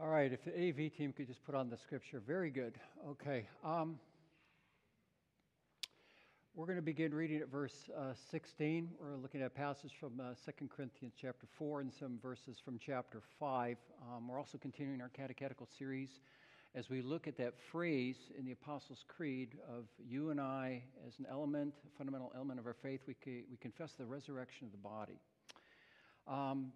All right, if the AV team could just put on the scripture. Very good. Okay. Um, we're going to begin reading at verse uh, 16. We're looking at a passage from uh, 2 Corinthians chapter 4 and some verses from chapter 5. Um, we're also continuing our catechetical series as we look at that phrase in the Apostles' Creed of you and I as an element, a fundamental element of our faith, we, we confess the resurrection of the body. Um,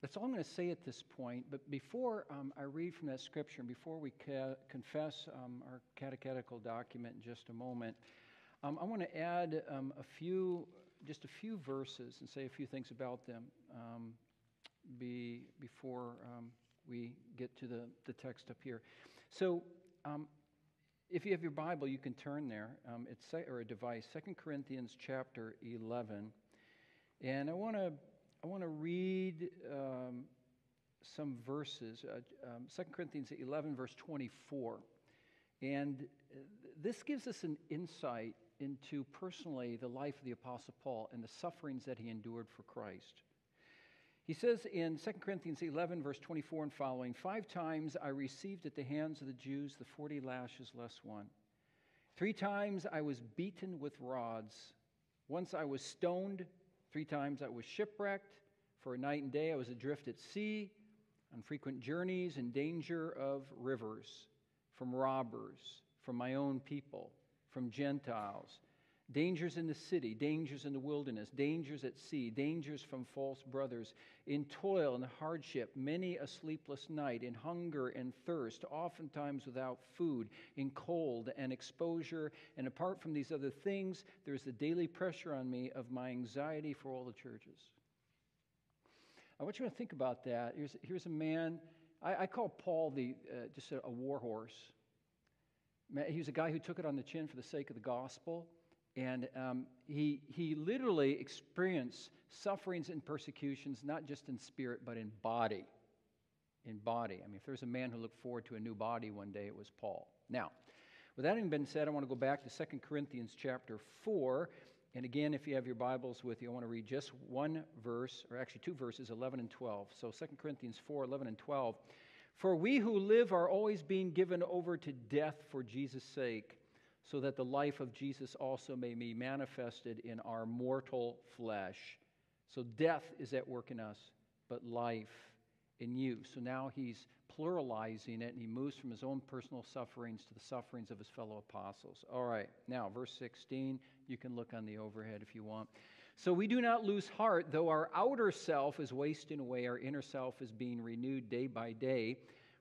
that's all I'm going to say at this point. But before um, I read from that scripture, and before we ca- confess um, our catechetical document in just a moment, um, I want to add um, a few, just a few verses and say a few things about them um, be, before um, we get to the, the text up here. So, if you have your Bible, you can turn there. it's or a device, Second Corinthians chapter 11. And I want to I want to read um, some verses. Uh, um, 2 Corinthians 11, verse 24. And uh, this gives us an insight into personally the life of the Apostle Paul and the sufferings that he endured for Christ. He says in 2 Corinthians 11, verse 24 and following Five times I received at the hands of the Jews the 40 lashes less one. Three times I was beaten with rods. Once I was stoned. Three times I was shipwrecked. For a night and day I was adrift at sea, on frequent journeys, in danger of rivers, from robbers, from my own people, from Gentiles dangers in the city, dangers in the wilderness, dangers at sea, dangers from false brothers, in toil and hardship, many a sleepless night, in hunger and thirst, oftentimes without food, in cold and exposure. And apart from these other things, there's the daily pressure on me of my anxiety for all the churches. I want you to think about that. Here's, here's a man, I, I call Paul the, uh, just a, a war horse. He was a guy who took it on the chin for the sake of the gospel. And um, he, he literally experienced sufferings and persecutions, not just in spirit, but in body. In body. I mean, if there's a man who looked forward to a new body one day, it was Paul. Now, with that having been said, I want to go back to 2 Corinthians chapter 4. And again, if you have your Bibles with you, I want to read just one verse, or actually two verses, 11 and 12. So 2 Corinthians 4, 11 and 12. For we who live are always being given over to death for Jesus' sake so that the life of Jesus also may be manifested in our mortal flesh. So death is at work in us, but life in you. So now he's pluralizing it and he moves from his own personal sufferings to the sufferings of his fellow apostles. All right, now, verse 16, you can look on the overhead if you want. So we do not lose heart, though our outer self is wasting away, our inner self is being renewed day by day.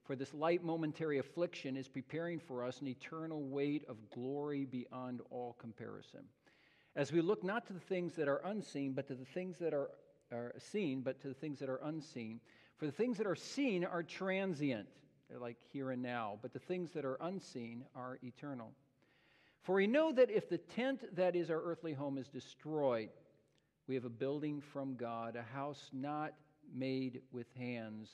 For this light momentary affliction is preparing for us an eternal weight of glory beyond all comparison. As we look not to the things that are unseen, but to the things that are, are seen, but to the things that are unseen. For the things that are seen are transient, they're like here and now, but the things that are unseen are eternal. For we know that if the tent that is our earthly home is destroyed, we have a building from God, a house not made with hands,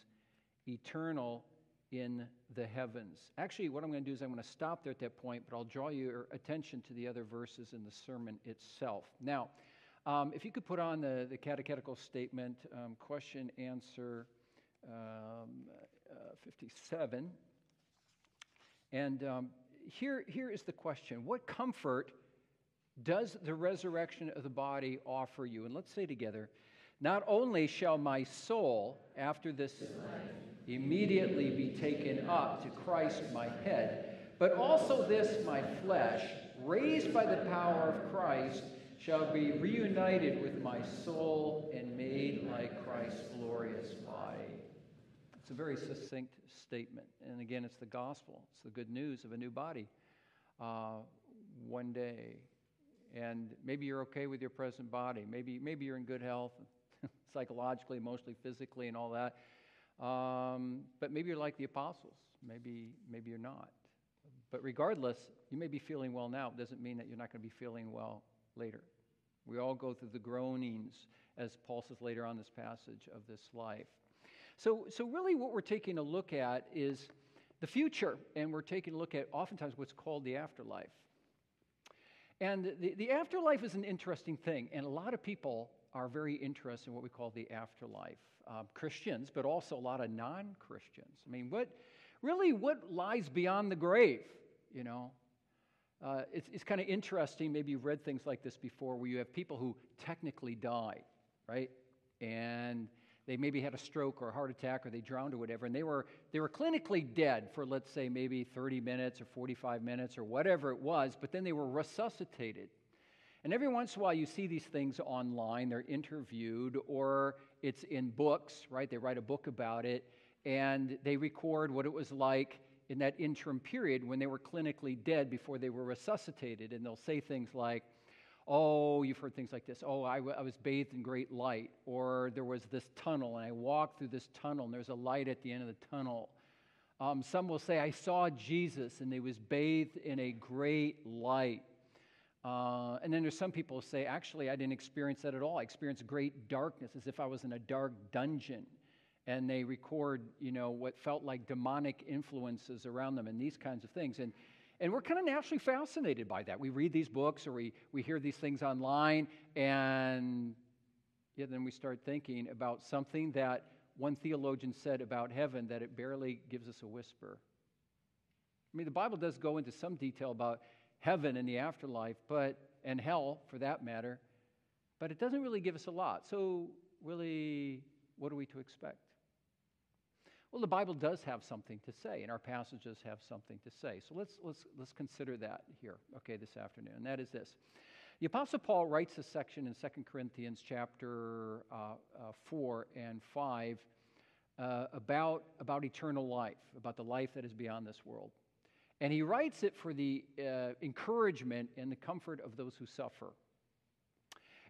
eternal in the heavens. Actually, what I'm going to do is I'm going to stop there at that point, but I'll draw your attention to the other verses in the sermon itself. Now, um, if you could put on the, the catechetical statement, um, question, answer um, uh, 57. And um, here, here is the question What comfort does the resurrection of the body offer you? And let's say together, not only shall my soul, after this immediately be taken up to Christ my head, but also this my flesh, raised by the power of Christ, shall be reunited with my soul and made like Christ's glorious body. It's a very succinct statement. And again, it's the gospel, it's the good news of a new body uh, one day. And maybe you're okay with your present body. Maybe, maybe you're in good health, psychologically, emotionally, physically, and all that. Um, but maybe you're like the apostles. Maybe, maybe you're not. But regardless, you may be feeling well now. It doesn't mean that you're not going to be feeling well later. We all go through the groanings, as Paul says later on this passage of this life. So, so really, what we're taking a look at is the future, and we're taking a look at oftentimes what's called the afterlife. And the, the afterlife is an interesting thing, and a lot of people are very interested in what we call the afterlife. um, Christians, but also a lot of non Christians. I mean, what really what lies beyond the grave? You know, uh, it's, it's kind of interesting. Maybe you've read things like this before, where you have people who technically die, right? And they maybe had a stroke or a heart attack or they drowned or whatever, and they were, they were clinically dead for, let's say, maybe 30 minutes or 45 minutes or whatever it was, but then they were resuscitated. And every once in a while, you see these things online. They're interviewed, or it's in books, right? They write a book about it, and they record what it was like in that interim period when they were clinically dead before they were resuscitated. And they'll say things like, Oh, you've heard things like this. Oh, I, w- I was bathed in great light. Or there was this tunnel, and I walked through this tunnel, and there's a light at the end of the tunnel. Um, some will say, I saw Jesus, and he was bathed in a great light. Uh, and then there's some people who say, actually, I didn't experience that at all. I experienced great darkness, as if I was in a dark dungeon. And they record, you know, what felt like demonic influences around them and these kinds of things. And and we're kind of naturally fascinated by that. We read these books or we, we hear these things online, and yeah, then we start thinking about something that one theologian said about heaven that it barely gives us a whisper. I mean, the Bible does go into some detail about heaven and the afterlife, but and hell for that matter, but it doesn't really give us a lot. So, really, what are we to expect? Well, the Bible does have something to say, and our passages have something to say. So let's, let's, let's consider that here, okay, this afternoon. And that is this. The Apostle Paul writes a section in 2 Corinthians chapter uh, uh, 4 and 5 uh, about, about eternal life, about the life that is beyond this world. And he writes it for the uh, encouragement and the comfort of those who suffer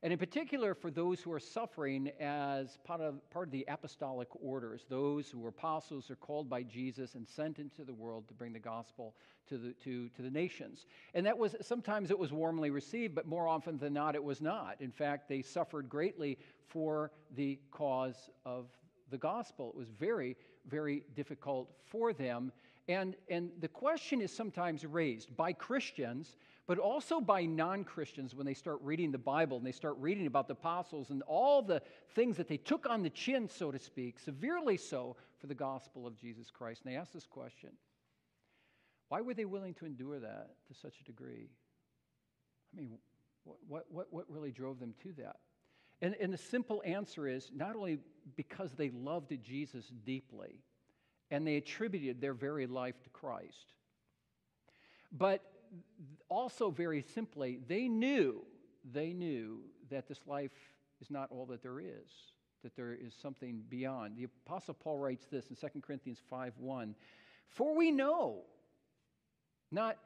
and in particular for those who are suffering as part of, part of the apostolic orders, those who were apostles are called by Jesus and sent into the world to bring the gospel to the, to, to the nations. And that was sometimes it was warmly received, but more often than not, it was not. In fact, they suffered greatly for the cause of the gospel. It was very, very difficult for them. And, and the question is sometimes raised by Christians but also by non Christians when they start reading the Bible and they start reading about the apostles and all the things that they took on the chin, so to speak, severely so for the gospel of Jesus Christ. And they ask this question why were they willing to endure that to such a degree? I mean, what, what, what really drove them to that? And, and the simple answer is not only because they loved Jesus deeply and they attributed their very life to Christ, but also, very simply, they knew, they knew that this life is not all that there is, that there is something beyond. The Apostle Paul writes this in 2 Corinthians 5 1 For we know, not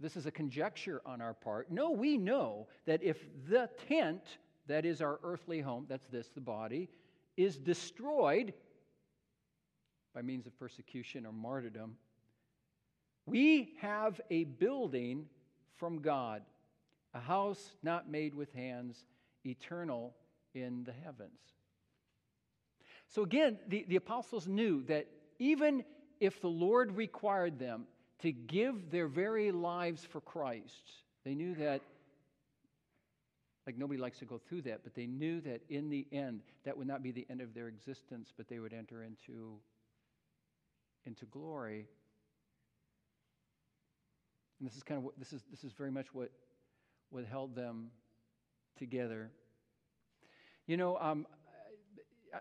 this is a conjecture on our part. No, we know that if the tent, that is our earthly home, that's this, the body, is destroyed by means of persecution or martyrdom, we have a building from God, a house not made with hands, eternal in the heavens. So again, the, the apostles knew that even if the Lord required them to give their very lives for Christ, they knew that, like nobody likes to go through that, but they knew that in the end, that would not be the end of their existence, but they would enter into, into glory and this is kind of what, this is, this is very much what, what held them together. You know, um,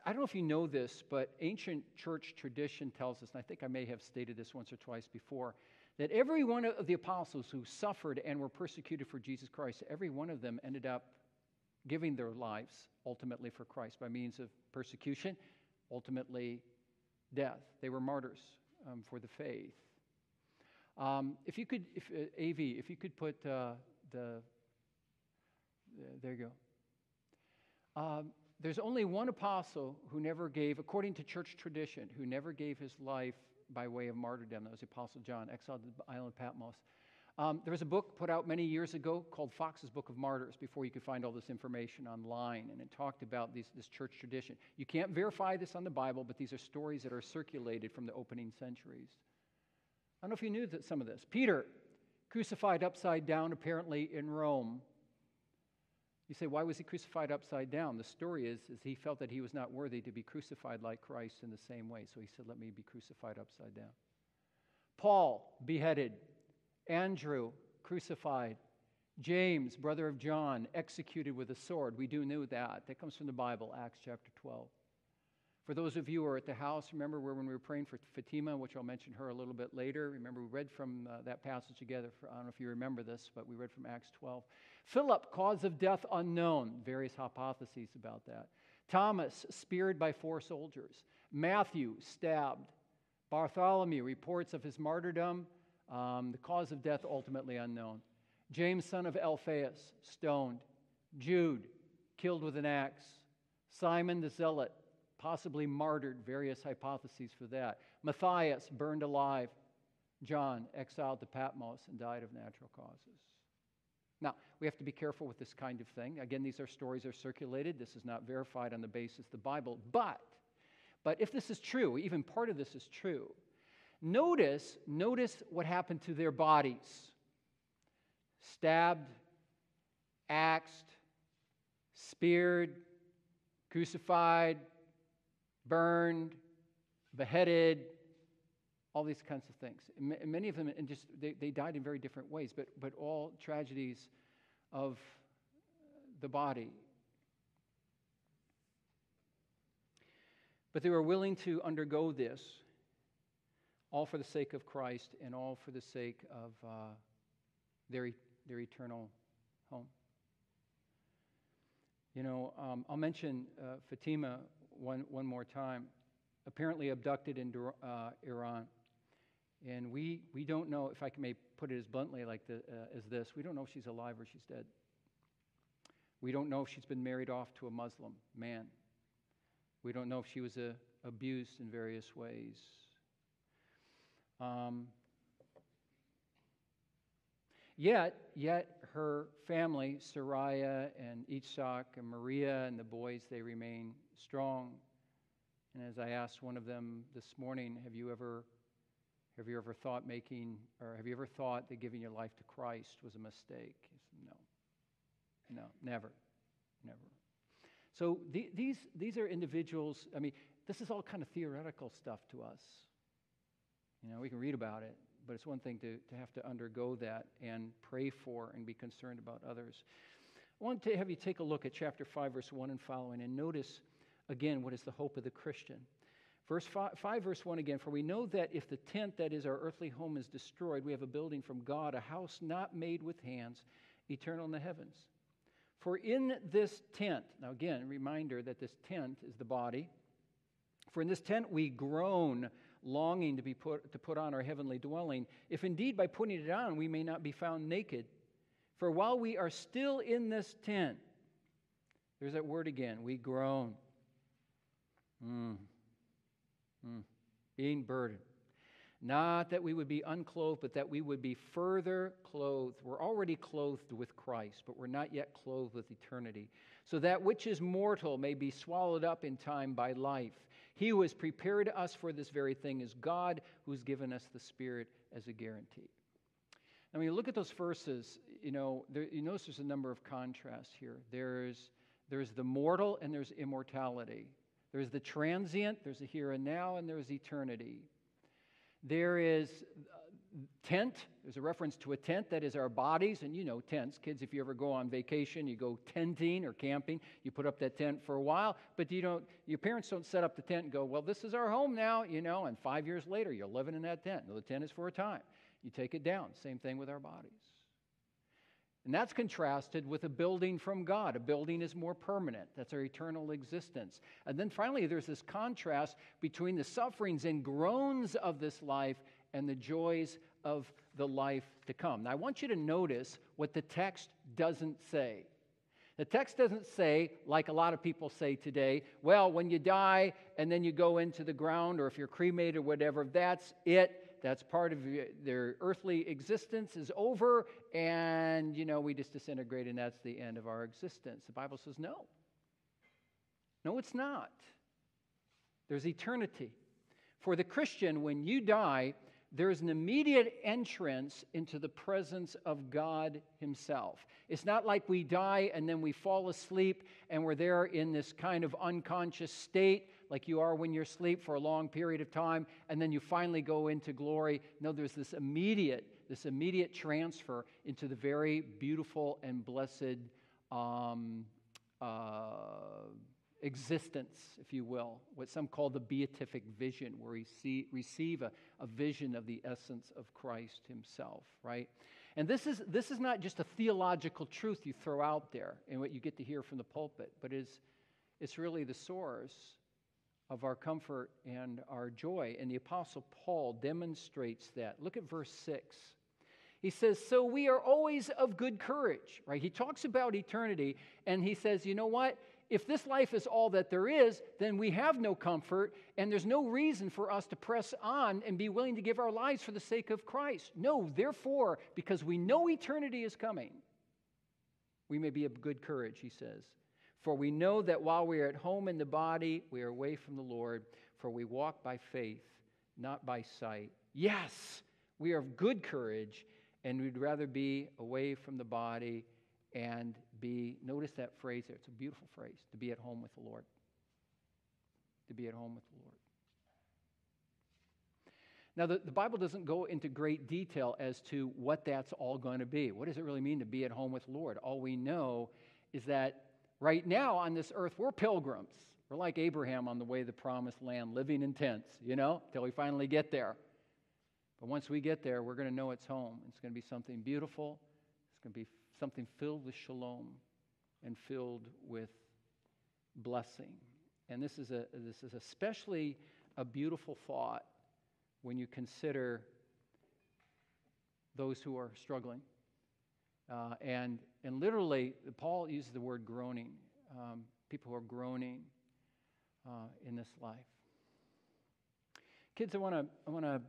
I don't know if you know this, but ancient church tradition tells us, and I think I may have stated this once or twice before, that every one of the apostles who suffered and were persecuted for Jesus Christ, every one of them ended up giving their lives ultimately for Christ by means of persecution, ultimately death. They were martyrs um, for the faith. Um, if you could, if, uh, AV, if you could put uh, the, there you go. Um, there's only one apostle who never gave, according to church tradition, who never gave his life by way of martyrdom. That was the Apostle John, exiled to the island of Patmos. Um, there was a book put out many years ago called Foxe's Book of Martyrs before you could find all this information online. And it talked about these, this church tradition. You can't verify this on the Bible, but these are stories that are circulated from the opening centuries. I don't know if you knew that some of this. Peter, crucified upside down, apparently in Rome. You say, why was he crucified upside down? The story is, is he felt that he was not worthy to be crucified like Christ in the same way. So he said, let me be crucified upside down. Paul, beheaded. Andrew, crucified. James, brother of John, executed with a sword. We do know that. That comes from the Bible, Acts chapter 12. For those of you who are at the house, remember where when we were praying for Fatima, which I'll mention her a little bit later. Remember, we read from uh, that passage together. For, I don't know if you remember this, but we read from Acts 12. Philip, cause of death unknown. Various hypotheses about that. Thomas, speared by four soldiers. Matthew, stabbed. Bartholomew, reports of his martyrdom. Um, the cause of death ultimately unknown. James, son of Alphaeus, stoned. Jude, killed with an axe. Simon the Zealot, possibly martyred, various hypotheses for that. Matthias, burned alive. John, exiled to Patmos and died of natural causes. Now, we have to be careful with this kind of thing. Again, these are stories are circulated. This is not verified on the basis of the Bible. But, but if this is true, even part of this is true, notice, notice what happened to their bodies. Stabbed, axed, speared, crucified, burned, beheaded, all these kinds of things. And many of them, and just they, they died in very different ways, but, but all tragedies of the body. But they were willing to undergo this, all for the sake of Christ and all for the sake of uh, their, their eternal home. You know, um, I'll mention uh, Fatima one, one more time. Apparently abducted in uh, Iran. And we, we don't know, if I may put it as bluntly like the, uh, as this, we don't know if she's alive or she's dead. We don't know if she's been married off to a Muslim man. We don't know if she was uh, abused in various ways. Um, yet, yet her family, Soraya and Itzhak and Maria and the boys, they remain strong. And as I asked one of them this morning, have you ever have you ever thought making or have you ever thought that giving your life to Christ was a mistake? Said, no. No, never. Never. So the, these these are individuals, I mean, this is all kind of theoretical stuff to us. You know, we can read about it, but it's one thing to, to have to undergo that and pray for and be concerned about others. I want to have you take a look at chapter 5, verse 1 and following, and notice again what is the hope of the Christian. Verse 5, 5, verse 1 again, for we know that if the tent that is our earthly home is destroyed, we have a building from God, a house not made with hands, eternal in the heavens. For in this tent, now again, reminder that this tent is the body. For in this tent we groan longing to be put to put on our heavenly dwelling, if indeed by putting it on we may not be found naked. For while we are still in this tent, there's that word again, we groan. Mm. Mm. Being burdened. Not that we would be unclothed, but that we would be further clothed. We're already clothed with Christ, but we're not yet clothed with eternity. So that which is mortal may be swallowed up in time by life. He who has prepared us for this very thing is God, who's given us the Spirit as a guarantee. Now, when you look at those verses, you know, there, you notice there's a number of contrasts here. There's, there's the mortal and there's immortality. There's the transient, there's the here and now, and there's eternity. There is tent. There's a reference to a tent that is our bodies, and you know tents. Kids, if you ever go on vacation, you go tenting or camping, you put up that tent for a while, but you don't. Your parents don't set up the tent and go, "Well, this is our home now," you know. And five years later, you're living in that tent. No, the tent is for a time. You take it down. Same thing with our bodies. And that's contrasted with a building from God. A building is more permanent, that's our eternal existence. And then finally, there's this contrast between the sufferings and groans of this life and the joys of the life to come. Now, I want you to notice what the text doesn't say. The text doesn't say, like a lot of people say today, well, when you die and then you go into the ground, or if you're cremated or whatever, that's it. That's part of their earthly existence is over, and you know we just disintegrate, and that's the end of our existence. The Bible says no. No, it's not. There's eternity. For the Christian, when you die, there's an immediate entrance into the presence of God Himself. It's not like we die and then we fall asleep and we're there in this kind of unconscious state, like you are when you're asleep for a long period of time, and then you finally go into glory. No, there's this immediate, this immediate transfer into the very beautiful and blessed. Um, uh, existence, if you will, what some call the beatific vision, where we see, receive a, a vision of the essence of Christ himself, right? And this is, this is not just a theological truth you throw out there and what you get to hear from the pulpit, but is, it's really the source of our comfort and our joy. And the Apostle Paul demonstrates that. Look at verse 6. He says, So we are always of good courage, right? He talks about eternity and he says, You know what? If this life is all that there is, then we have no comfort, and there's no reason for us to press on and be willing to give our lives for the sake of Christ. No, therefore, because we know eternity is coming, we may be of good courage, he says. For we know that while we are at home in the body, we are away from the Lord, for we walk by faith, not by sight. Yes, we are of good courage, and we'd rather be away from the body and be, notice that phrase there. It's a beautiful phrase to be at home with the Lord. To be at home with the Lord. Now, the, the Bible doesn't go into great detail as to what that's all going to be. What does it really mean to be at home with the Lord? All we know is that right now on this earth, we're pilgrims. We're like Abraham on the way to the promised land, living in tents, you know, till we finally get there. But once we get there, we're going to know it's home. It's going to be something beautiful. It's going to be something filled with shalom and filled with blessing. And this is, a, this is especially a beautiful thought when you consider those who are struggling. Uh, and, and literally, Paul uses the word groaning. Um, people who are groaning uh, in this life. Kids, I want to I want to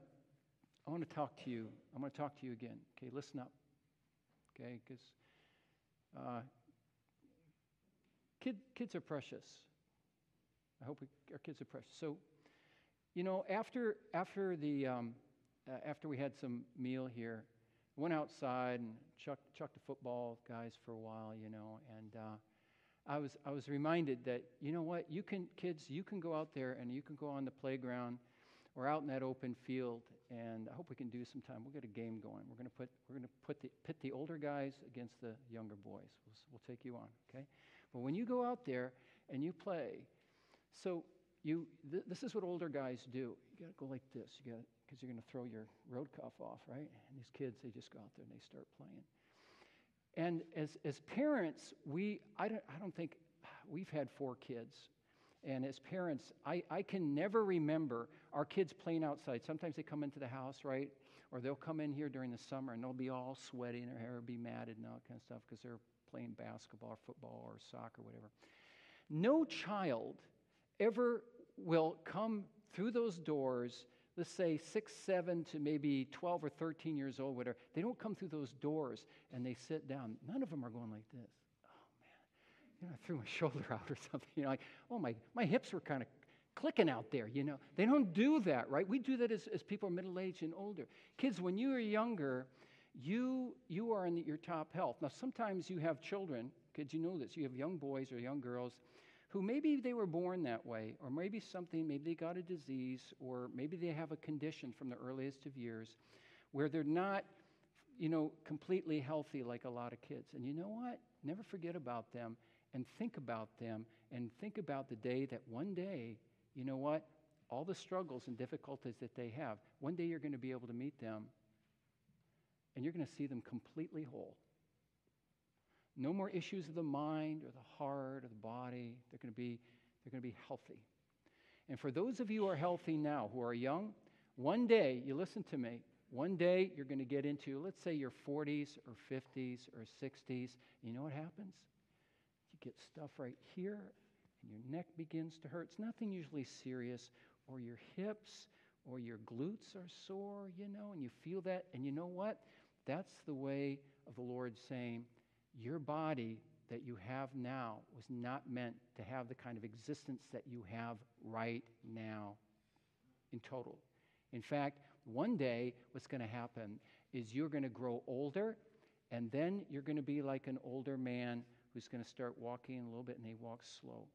I want to talk to you. I want to talk to you again. Okay, listen up. Okay, because uh, kid, kids are precious. I hope we, our kids are precious. So, you know, after after the um, uh, after we had some meal here, went outside and chucked chucked a football guys for a while, you know, and uh, I was I was reminded that you know what you can kids you can go out there and you can go on the playground or out in that open field and I hope we can do some time. We'll get a game going. We're going to put we're going to put the, pit the older guys against the younger boys. We'll, we'll take you on, okay? But when you go out there and you play, so you th- this is what older guys do. You got to go like this. You got because you're going to throw your road cuff off, right? And these kids, they just go out there and they start playing. And as as parents, we I don't I don't think we've had four kids and as parents, I, I can never remember our kids playing outside. Sometimes they come into the house, right? Or they'll come in here during the summer and they'll be all sweaty and their hair will be matted and all that kind of stuff because they're playing basketball or football or soccer whatever. No child ever will come through those doors, let's say six, seven to maybe 12 or 13 years old, whatever. They don't come through those doors and they sit down. None of them are going like this you know, I threw my shoulder out or something. You know, like, oh, my, my hips were kind of clicking out there, you know. They don't do that, right? We do that as, as people are middle aged and older. Kids, when you are younger, you, you are in the, your top health. Now, sometimes you have children, kids, you know this, you have young boys or young girls who maybe they were born that way, or maybe something, maybe they got a disease, or maybe they have a condition from the earliest of years where they're not, you know, completely healthy like a lot of kids. And you know what? Never forget about them and think about them and think about the day that one day, you know what? All the struggles and difficulties that they have, one day you're going to be able to meet them and you're going to see them completely whole. No more issues of the mind or the heart or the body. They're going to be, they're going to be healthy. And for those of you who are healthy now, who are young, one day, you listen to me, one day you're going to get into, let's say, your 40s or 50s or 60s. You know what happens? Get stuff right here, and your neck begins to hurt. It's nothing usually serious, or your hips or your glutes are sore, you know, and you feel that. And you know what? That's the way of the Lord saying, Your body that you have now was not meant to have the kind of existence that you have right now in total. In fact, One day, what's going to happen is you're going to grow older, and then you're going to be like an older man who's going to start walking a little bit, and he walks slow.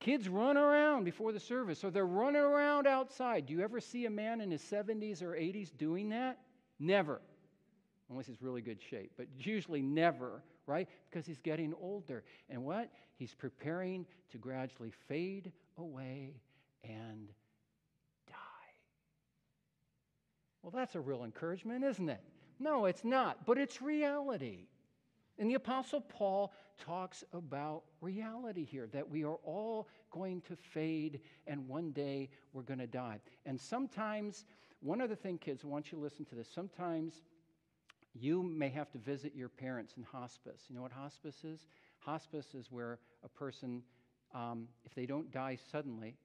Kids run around before the service, or they're running around outside. Do you ever see a man in his 70s or 80s doing that? Never. Unless he's really good shape, but usually never, right? Because he's getting older. And what? He's preparing to gradually fade away and die. Well, that's a real encouragement, isn't it? No, it's not, but it's reality. And the Apostle Paul talks about reality here that we are all going to fade and one day we're going to die. And sometimes, one other thing, kids, I want you to listen to this. Sometimes you may have to visit your parents in hospice. You know what hospice is? Hospice is where a person, um, if they don't die suddenly,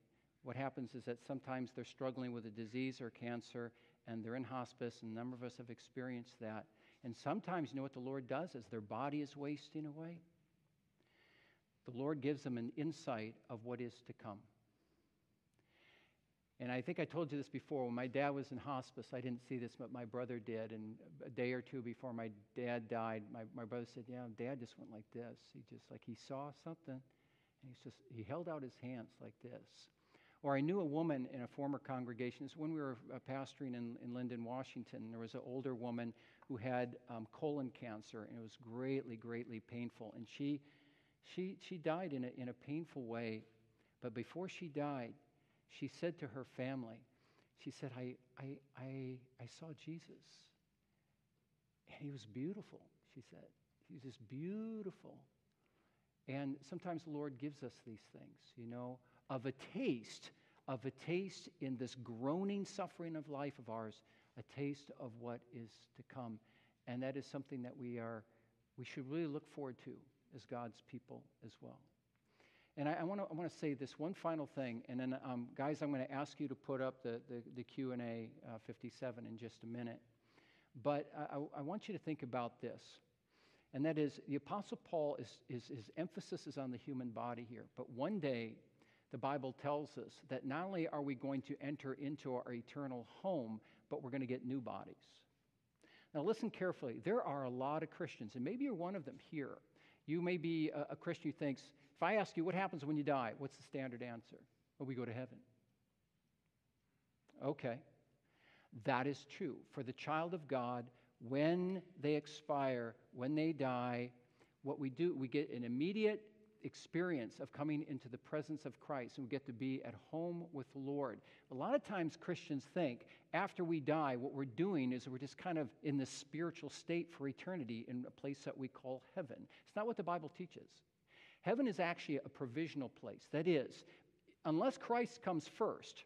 what happens is that sometimes they're struggling with a disease or cancer and they're in hospice, and a number of us have experienced that. And sometimes, you know what the Lord does as their body is wasting away? The Lord gives them an insight of what is to come. And I think I told you this before. When my dad was in hospice, I didn't see this, but my brother did. And a day or two before my dad died, my, my brother said, Yeah, dad just went like this. He just, like, he saw something. And he's just, he held out his hands like this. Or I knew a woman in a former congregation. This when we were uh, pastoring in, in Lynden, Washington. There was an older woman who had um, colon cancer, and it was greatly, greatly painful. And she, she, she died in a, in a painful way. But before she died, she said to her family, she said, I, I, I, I saw Jesus. And he was beautiful, she said. He was just beautiful. And sometimes the Lord gives us these things, you know, of a taste, of a taste in this groaning suffering of life of ours, a taste of what is to come. And that is something that we are, we should really look forward to as God's people as well. And I, I want to say this one final thing, and then, um, guys, I'm going to ask you to put up the, the, the Q&A uh, 57 in just a minute. But I, I want you to think about this, and that is the Apostle Paul, is, is, his emphasis is on the human body here. But one day, the Bible tells us that not only are we going to enter into our eternal home, but we're going to get new bodies. Now, listen carefully. There are a lot of Christians, and maybe you're one of them here. You may be a, a Christian who thinks, if I ask you what happens when you die, what's the standard answer? Well, we go to heaven. Okay. That is true. For the child of God, when they expire, when they die, what we do, we get an immediate experience of coming into the presence of Christ and we get to be at home with the Lord. A lot of times Christians think after we die, what we're doing is we're just kind of in this spiritual state for eternity in a place that we call heaven. It's not what the Bible teaches. Heaven is actually a provisional place. That is, unless Christ comes first,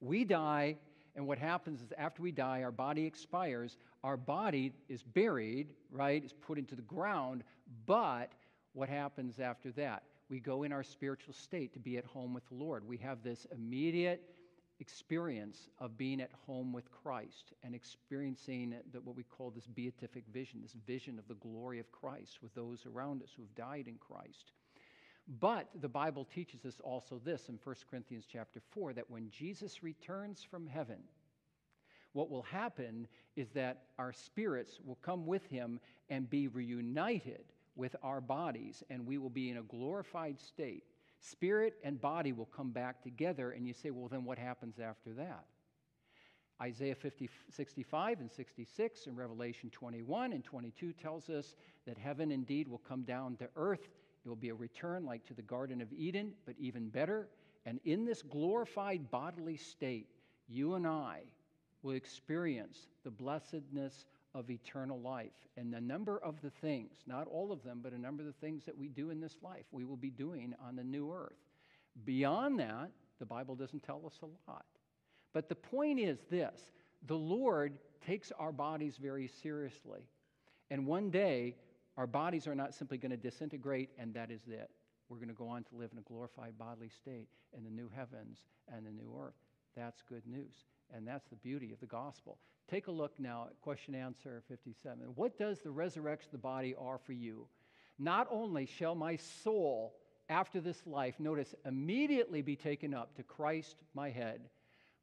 we die, and what happens is after we die, our body expires, our body is buried, right? Is put into the ground, but what happens after that? We go in our spiritual state to be at home with the Lord. We have this immediate experience of being at home with Christ and experiencing the, what we call this beatific vision, this vision of the glory of Christ with those around us who have died in Christ. But the Bible teaches us also this in 1 Corinthians chapter 4 that when Jesus returns from heaven, what will happen is that our spirits will come with him and be reunited with our bodies, and we will be in a glorified state Spirit and body will come back together, and you say, well, then what happens after that? Isaiah 50, 65 and 66 and Revelation 21 and 22 tells us that heaven indeed will come down to earth. It will be a return like to the Garden of Eden, but even better. And in this glorified bodily state, you and I will experience the blessedness of eternal life. And a number of the things, not all of them, but a number of the things that we do in this life, we will be doing on the new earth. Beyond that, the Bible doesn't tell us a lot. But the point is this the Lord takes our bodies very seriously. And one day, our bodies are not simply going to disintegrate, and that is it. We're going to go on to live in a glorified bodily state in the new heavens and the new earth. That's good news. And that's the beauty of the gospel. Take a look now at question answer 57. What does the resurrection of the body offer you? Not only shall my soul, after this life, notice, immediately be taken up to Christ my head,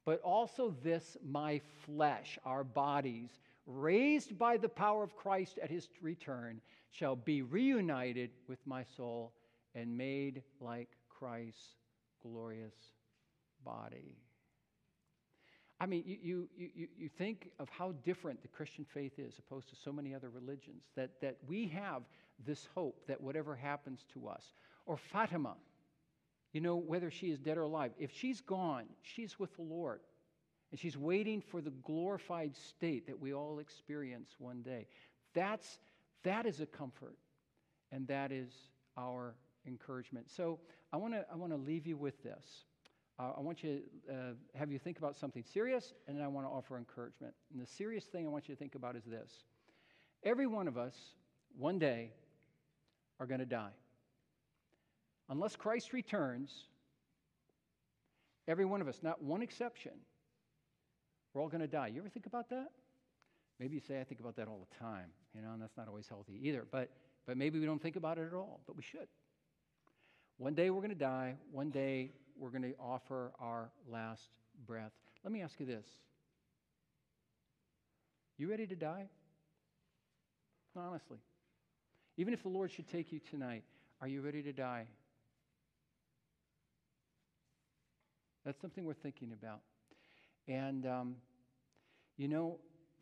but also this my flesh, our bodies, raised by the power of Christ at his return, shall be reunited with my soul and made like Christ's glorious body. I mean, you, you, you, you think of how different the Christian faith is opposed to so many other religions, that, that we have this hope that whatever happens to us, or Fatima, you know, whether she is dead or alive, if she's gone, she's with the Lord. And she's waiting for the glorified state that we all experience one day. That's, that is a comfort, and that is our encouragement. So I want to I wanna leave you with this. Uh, I want you to uh, have you think about something serious, and then I want to offer encouragement. And the serious thing I want you to think about is this every one of us, one day, are going to die. Unless Christ returns, every one of us, not one exception, we're all going to die. You ever think about that? Maybe you say, I think about that all the time, you know, and that's not always healthy either. But, but maybe we don't think about it at all, but we should. One day we're going to die. One day we're going to offer our last breath. Let me ask you this You ready to die? Honestly. Even if the Lord should take you tonight, are you ready to die? That's something we're thinking about. And, um, you know,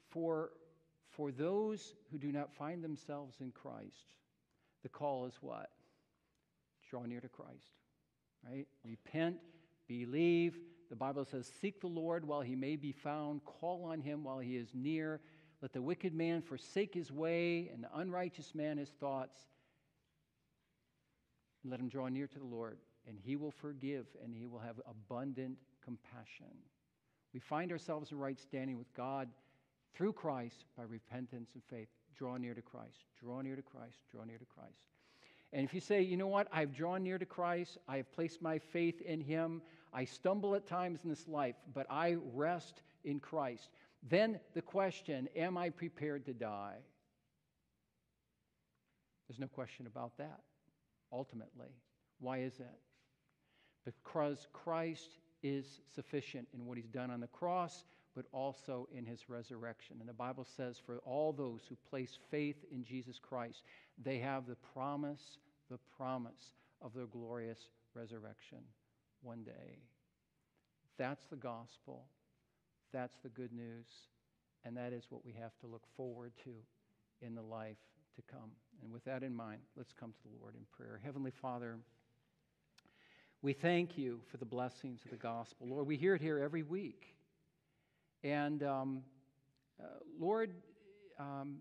for, for those who do not find themselves in Christ, the call is what? Draw near to Christ right? Repent, believe. The Bible says, Seek the Lord while he may be found, call on him while he is near. Let the wicked man forsake his way, and the unrighteous man his thoughts. Let him draw near to the Lord, and he will forgive, and he will have abundant compassion. We find ourselves in right standing with God through Christ by repentance and faith. Draw near to Christ, draw near to Christ, draw near to Christ. And if you say, you know what, I've drawn near to Christ, I have placed my faith in Him, I stumble at times in this life, but I rest in Christ, then the question, am I prepared to die? There's no question about that, ultimately. Why is that? Because Christ is sufficient in what He's done on the cross, but also in His resurrection. And the Bible says, for all those who place faith in Jesus Christ, they have the promise, the promise of their glorious resurrection one day. That's the gospel. That's the good news. And that is what we have to look forward to in the life to come. And with that in mind, let's come to the Lord in prayer. Heavenly Father, we thank you for the blessings of the gospel. Lord, we hear it here every week. And um, uh, Lord, um,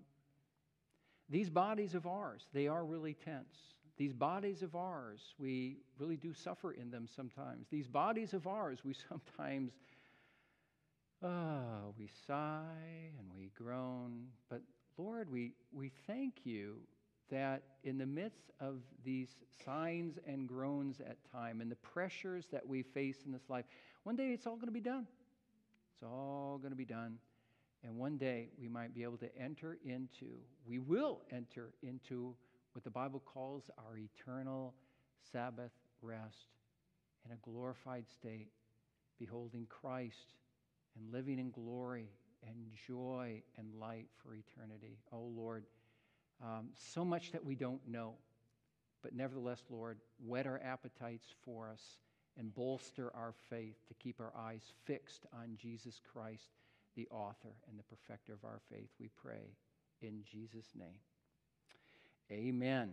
these bodies of ours, they are really tents. These bodies of ours, we really do suffer in them sometimes. These bodies of ours, we sometimes, oh, we sigh and we groan. But Lord, we, we thank you that in the midst of these signs and groans at time and the pressures that we face in this life, one day it's all going to be done. It's all going to be done. And one day we might be able to enter into, we will enter into what the Bible calls our eternal Sabbath rest in a glorified state, beholding Christ and living in glory and joy and light for eternity. Oh Lord, um, so much that we don't know. But nevertheless, Lord, whet our appetites for us and bolster our faith to keep our eyes fixed on Jesus Christ the author and the perfecter of our faith, we pray in Jesus' name. Amen.